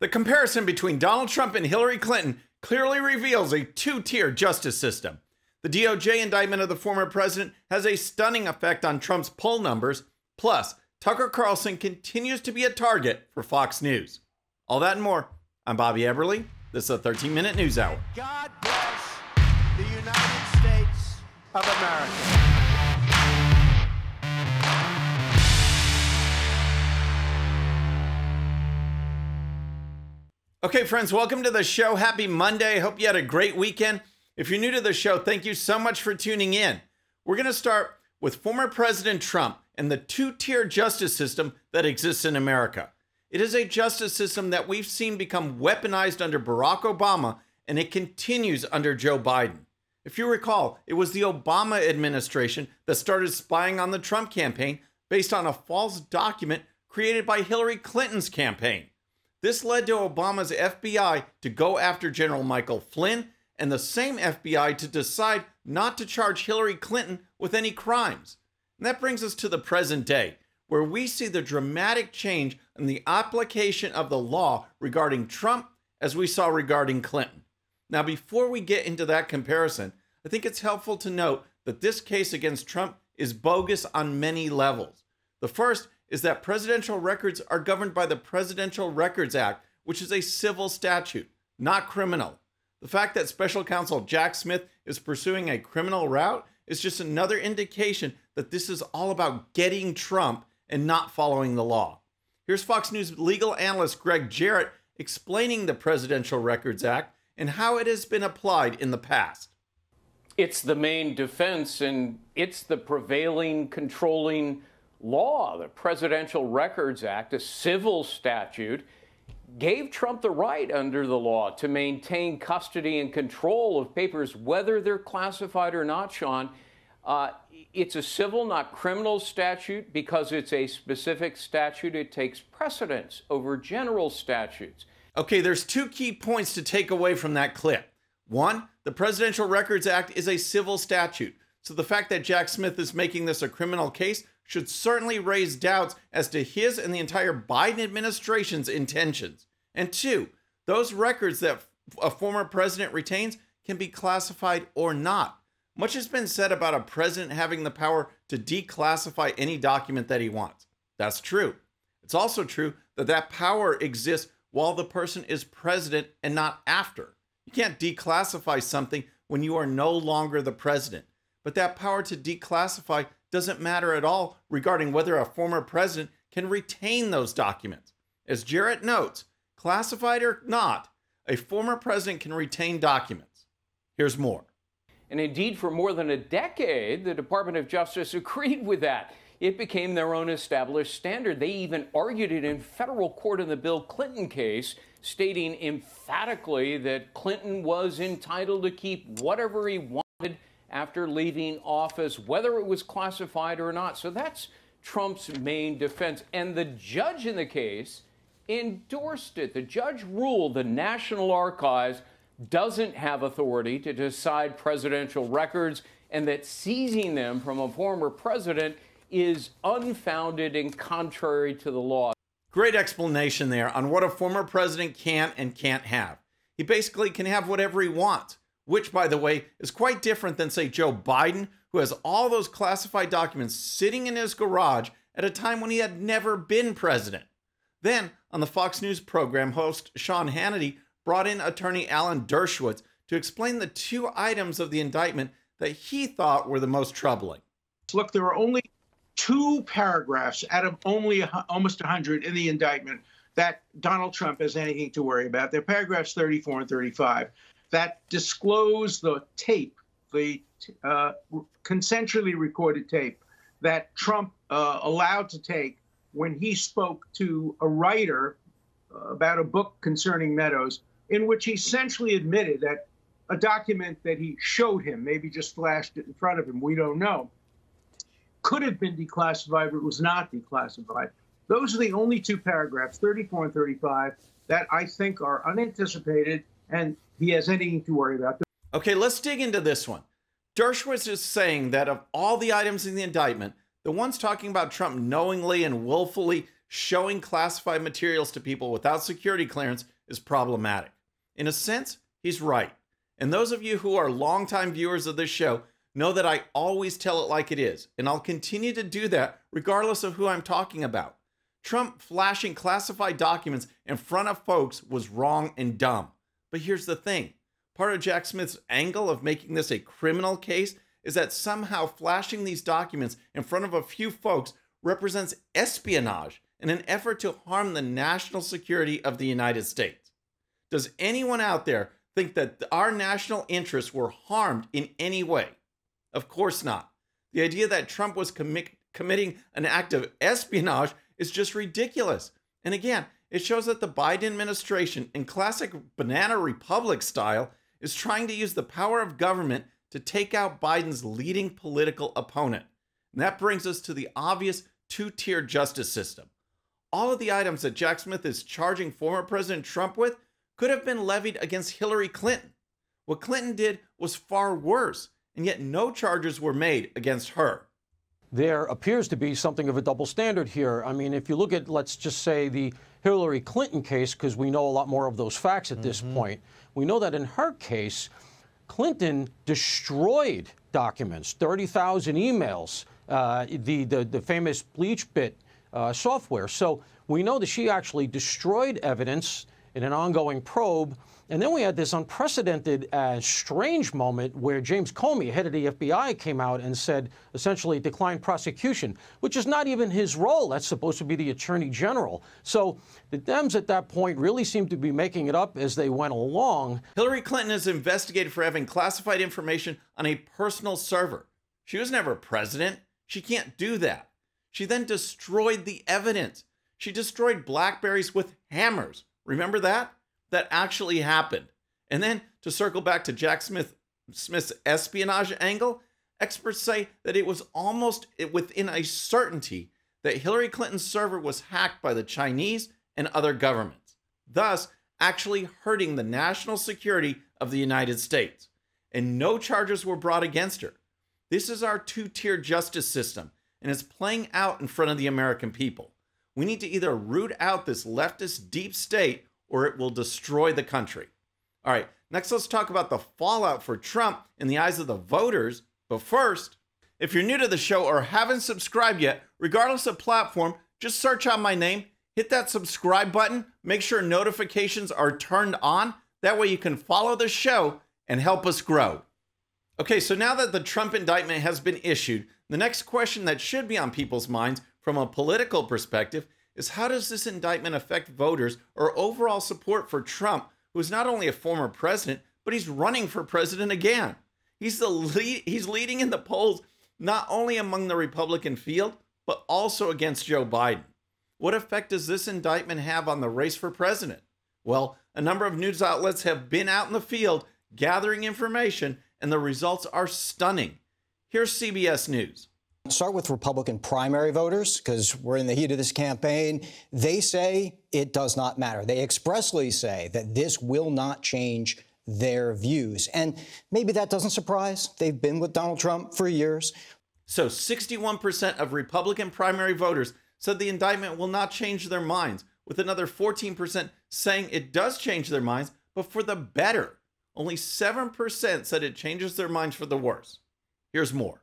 The comparison between Donald Trump and Hillary Clinton clearly reveals a two tier justice system. The DOJ indictment of the former president has a stunning effect on Trump's poll numbers. Plus, Tucker Carlson continues to be a target for Fox News. All that and more. I'm Bobby Eberle. This is a 13 minute news hour. God bless the United States of America. Okay, friends, welcome to the show. Happy Monday. Hope you had a great weekend. If you're new to the show, thank you so much for tuning in. We're going to start with former President Trump and the two tier justice system that exists in America. It is a justice system that we've seen become weaponized under Barack Obama, and it continues under Joe Biden. If you recall, it was the Obama administration that started spying on the Trump campaign based on a false document created by Hillary Clinton's campaign. This led to Obama's FBI to go after General Michael Flynn and the same FBI to decide not to charge Hillary Clinton with any crimes. And that brings us to the present day, where we see the dramatic change in the application of the law regarding Trump as we saw regarding Clinton. Now, before we get into that comparison, I think it's helpful to note that this case against Trump is bogus on many levels. The first is that presidential records are governed by the Presidential Records Act, which is a civil statute, not criminal. The fact that special counsel Jack Smith is pursuing a criminal route is just another indication that this is all about getting Trump and not following the law. Here's Fox News legal analyst Gregg Jarrett explaining the Presidential Records Act and how it has been applied in the past. It's the main defense and it's the prevailing controlling law, the Presidential Records Act, a civil statute, gave Trump the right under the law to maintain custody and control of papers, whether they're classified or not, Sean. Uh, it's a civil, not criminal statute because it's a specific statute. It takes precedence over general statutes. Okay, there's two key points to take away from that clip. One, the Presidential Records Act is a civil statute. So the fact that Jack Smith is making this a criminal case should certainly raise doubts as to his and the entire Biden administration's intentions. And two, those records that a former president retains can be classified or not. Much has been said about a president having the power to declassify any document that he wants. That's true. It's also true that that power exists while the person is president and not after. You can't declassify something when you are no longer the president. But that power to declassify doesn't matter at all regarding whether a former president can retain those documents. As Jarrett notes, classified or not, a former president can retain documents. Here's more. And indeed, for more than a decade, the Department of Justice agreed with that. It became their own established standard. They even argued it in federal court in the Bill Clinton case, stating emphatically that Clinton was entitled to keep whatever he wanted after leaving office, whether it was classified or not. So that's Trump's main defense. And the judge in the case endorsed it. The judge ruled the National Archives doesn't have authority to decide presidential records and that seizing them from a former president is unfounded and contrary to the law. Great explanation there on what a former president can and can't have. He basically can have whatever he wants which, by the way, is quite different than, say, Joe Biden, who has all those classified documents sitting in his garage at a time when he had never been president. Then, on the Fox News program, host Sean Hannity brought in attorney Alan Dershowitz to explain the two items of the indictment that he thought were the most troubling. Look, there are only two paragraphs out of only almost 100 in the indictment that Donald Trump has anything to worry about. They're paragraphs 34 and 35 that disclose the tape, the uh, consensually recorded tape that Trump uh, allowed to take when he spoke to a writer uh, about a book concerning Meadows, in which he essentially admitted that a document that he showed him, maybe just flashed it in front of him, we don't know, could have been declassified, but was not declassified. Those are the only two paragraphs, 34 and 35, that I think are unanticipated and he has anything to worry about. Okay, let's dig into this one. Dershowitz is saying that of all the items in the indictment, the ones talking about Trump knowingly and willfully showing classified materials to people without security clearance is problematic. In a sense, he's right. And those of you who are longtime viewers of this show know that I always tell it like it is, and I'll continue to do that regardless of who I'm talking about. Trump flashing classified documents in front of folks was wrong and dumb. But here's the thing part of Jack Smith's angle of making this a criminal case is that somehow flashing these documents in front of a few folks represents espionage in an effort to harm the national security of the United States. Does anyone out there think that our national interests were harmed in any way? Of course not. The idea that Trump was commi- committing an act of espionage is just ridiculous. And again, it shows that the Biden administration, in classic banana republic style, is trying to use the power of government to take out Biden's leading political opponent. And that brings us to the obvious two tier justice system. All of the items that Jack Smith is charging former President Trump with could have been levied against Hillary Clinton. What Clinton did was far worse and yet no charges were made against her. There appears to be something of a double standard here. I mean, if you look at, let's just say, the Hillary Clinton case, because we know a lot more of those facts at mm-hmm. this point, we know that in her case, Clinton destroyed documents, 30,000 emails, uh, the, the, the, famous BleachBit uh, software. So we know that she actually destroyed evidence in an ongoing probe and then we had this unprecedented, uh, strange moment where James Comey, head of the FBI, came out and said essentially declined prosecution, which is not even his role. That's supposed to be the attorney general. So the Dems at that point really seemed to be making it up as they went along. Hillary Clinton is investigated for having classified information on a personal server. She was never president. She can't do that. She then destroyed the evidence. She destroyed Blackberries with hammers. Remember that? That actually happened. And then to circle back to Jack Smith Smith's espionage angle, experts say that it was almost within a certainty that Hillary Clinton's server was hacked by the Chinese and other governments, thus actually hurting the national security of the United States. And no charges were brought against her. This is our two tier justice system, and it's playing out in front of the American people. We need to either root out this leftist deep state or it will destroy the country. All right, next let's talk about the fallout for Trump in the eyes of the voters. But first, if you're new to the show or haven't subscribed yet, regardless of platform, just search out my name, hit that subscribe button, make sure notifications are turned on. That way you can follow the show and help us grow. Okay, so now that the Trump indictment has been issued, the next question that should be on people's minds from a political perspective is how does this indictment affect voters or overall support for Trump, who is not only a former president, but he's running for president again? He's the lead, he's leading in the polls not only among the Republican field, but also against Joe Biden. What effect does this indictment have on the race for president? Well, a number of news outlets have been out in the field gathering information, and the results are stunning. Here's CBS News. Start with Republican primary voters because we're in the heat of this campaign. They say it does not matter. They expressly say that this will not change their views. And maybe that doesn't surprise. They've been with Donald Trump for years. So 61% of Republican primary voters said the indictment will not change their minds, with another 14% saying it does change their minds, but for the better. Only 7% said it changes their minds for the worse. Here's more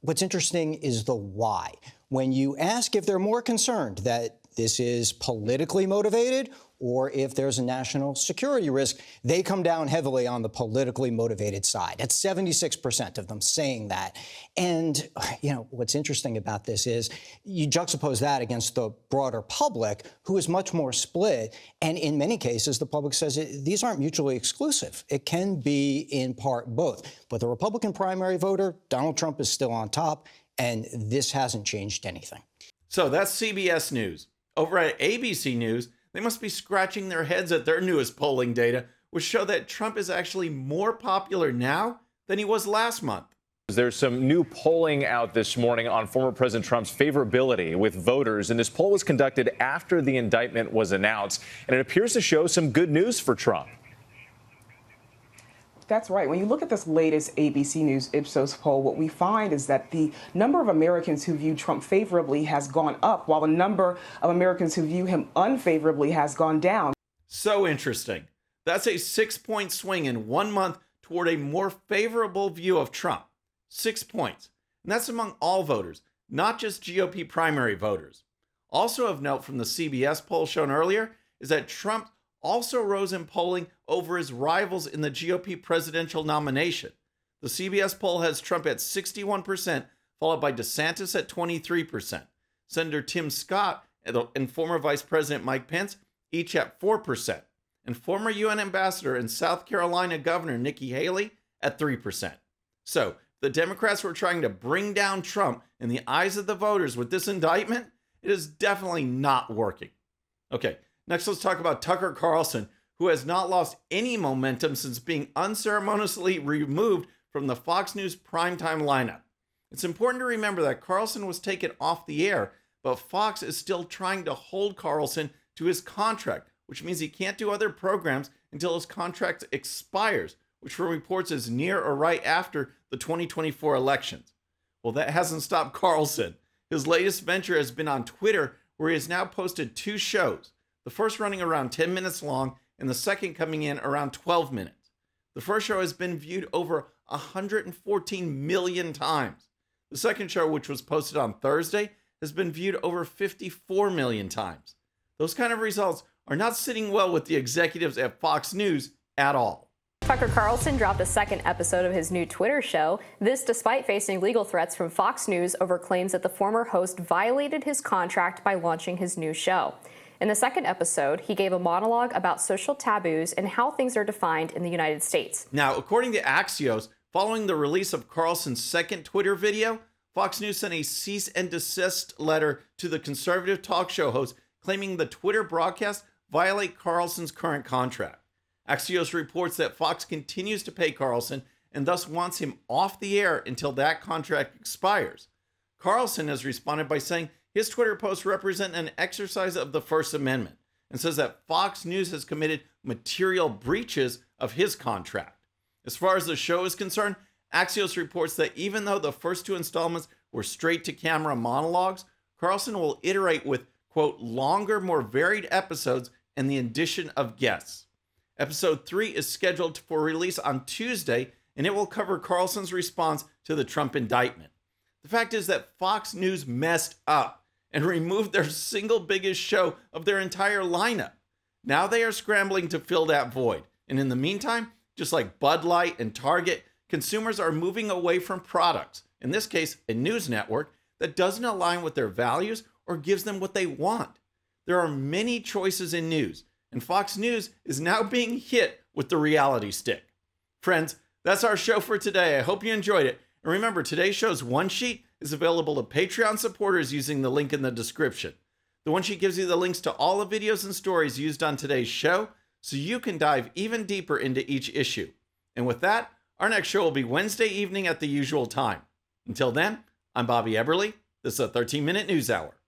what's interesting is the why. When you ask if they're more concerned that this is politically motivated or if there's a national security risk, they come down heavily on the politically motivated side. At 76% of them saying that. And, you know, what's interesting about this is you juxtapose that against the broader public, who is much more split. And in many cases, the public says it, these aren't mutually exclusive. It can be in part both. But the Republican primary voter, Donald Trump is still on top, and this hasn't changed anything. So that's CBS News. Over at ABC News, they must be scratching their heads at their newest polling data, which show that Trump is actually more popular now than he was last month. There's some new polling out this morning on former President Trump's favorability with voters, and this poll was conducted after the indictment was announced, and it appears to show some good news for Trump. That's right. When you look at this latest ABC News Ipsos poll, what we find is that the number of Americans who view Trump favorably has gone up, while the number of Americans who view him unfavorably has gone down. So interesting. That's a six point swing in one month toward a more favorable view of Trump. Six points. And that's among all voters, not just GOP primary voters. Also of note from the CBS poll shown earlier is that Trump also rose in polling over his rivals in the GOP presidential nomination. The CBS poll has Trump at 61%, followed by DeSantis at 23%. Senator Tim Scott and former Vice President Mike Pence each at 4%, and former UN Ambassador and South Carolina Governor Nikki Haley at 3%. So, the Democrats were trying to bring down Trump in the eyes of the voters with this indictment. It is definitely not working. Okay, next let's talk about Tucker Carlson, who has not lost any momentum since being unceremoniously removed from the Fox News primetime lineup. It's important to remember that Carlson was taken off the air, but Fox is still trying to hold Carlson to his contract, which means he can't do other programs until his contract expires, which from reports is near or right after the 2024 elections. Well, that hasn't stopped Carlson. His latest venture has been on Twitter, where he has now posted two shows, the first running around 10 minutes long and the second coming in around 12 minutes. The first show has been viewed over 114 million times. The second show, which was posted on Thursday, has been viewed over 54 million times. Those kind of results are not sitting well with the executives at Fox News at all. Tucker Carlson dropped a second episode of his new Twitter show, this despite facing legal threats from Fox News over claims that the former host violated his contract by launching his new show. In the second episode, he gave a monologue about social taboos and how things are defined in the United States. Now, according to Axios, following the release of Carlson's second Twitter video, Fox News sent a cease and desist letter to the conservative talk show host claiming the Twitter broadcast violate Carlson's current contract. Axios reports that Fox continues to pay Carlson and thus wants him off the air until that contract expires. Carlson has responded by saying his Twitter posts represent an exercise of the First Amendment and says that Fox News has committed material breaches of his contract. As far as the show is concerned, Axios reports that even though the first two installments were straight to camera monologues, Carlson will iterate with, quote, longer, more varied episodes and the addition of guests. Episode 3 is scheduled for release on Tuesday, and it will cover Carlson's response to the Trump indictment. The fact is that Fox News messed up and removed their single biggest show of their entire lineup. Now they are scrambling to fill that void. And in the meantime, just like Bud Light and Target, consumers are moving away from products, in this case, a news network, that doesn't align with their values or gives them what they want. There are many choices in news, and Fox News is now being hit with the reality stick. Friends, that's our show for today. I hope you enjoyed it. And remember, today's show's one sheet is available to Patreon supporters using the link in the description. The one sheet gives you the links to all the videos and stories used on today's show so you can dive even deeper into each issue. And with that, our next show will be Wednesday evening at the usual time. Until then, I'm Bobby Eberle. This is a 13 minute news hour.